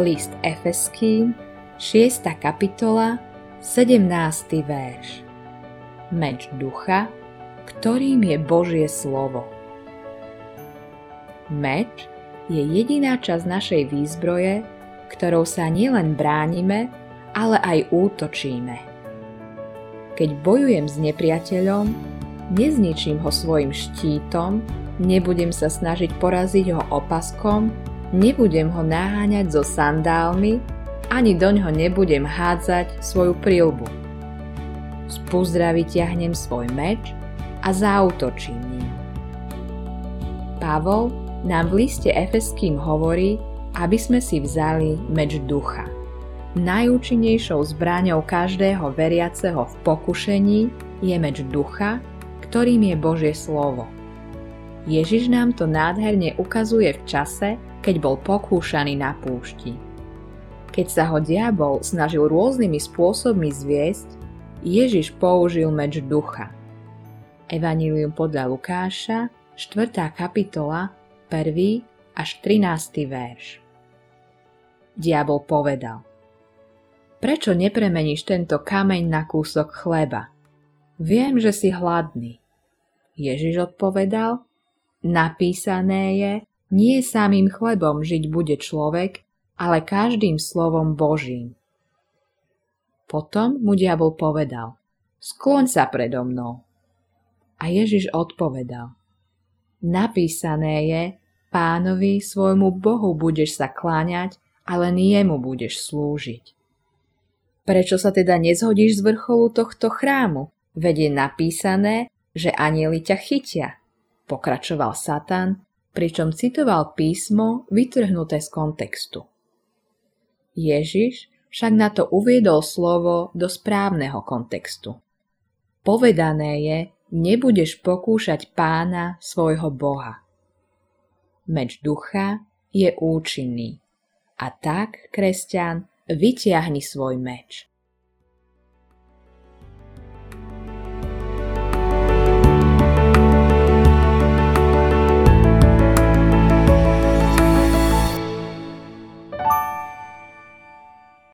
List Efeským, 6. kapitola, 17. verš. Meč ducha, ktorým je Božie slovo. Meč je jediná časť našej výzbroje, ktorou sa nielen bránime, ale aj útočíme. Keď bojujem s nepriateľom, nezničím ho svojim štítom, nebudem sa snažiť poraziť ho opaskom, Nebudem ho naháňať so sandálmi, ani doňho nebudem hádzať svoju prilbu. Z púzdra vyťahnem svoj meč a zautočím ním. Pavol nám v liste Efeským hovorí, aby sme si vzali meč ducha. Najúčinnejšou zbraňou každého veriaceho v pokušení je meč ducha, ktorým je Božie slovo. Ježiš nám to nádherne ukazuje v čase, keď bol pokúšaný na púšti. Keď sa ho diabol snažil rôznymi spôsobmi zviesť, Ježiš použil meč ducha. Evanílium podľa Lukáša, 4. kapitola, 1. až 13. verš. Diabol povedal Prečo nepremeníš tento kameň na kúsok chleba? Viem, že si hladný. Ježiš odpovedal, napísané je, nie samým chlebom žiť bude človek, ale každým slovom Božím. Potom mu diabol povedal, skloň sa predo mnou. A Ježiš odpovedal, napísané je, pánovi svojmu Bohu budeš sa kláňať a len jemu budeš slúžiť. Prečo sa teda nezhodíš z vrcholu tohto chrámu? Veď je napísané, že anieli ťa chytia. Pokračoval Satan pričom citoval písmo vytrhnuté z kontextu. Ježiš však na to uviedol slovo do správneho kontextu. Povedané je, nebudeš pokúšať pána svojho Boha. Meč ducha je účinný. A tak, kresťan, vytiahni svoj meč.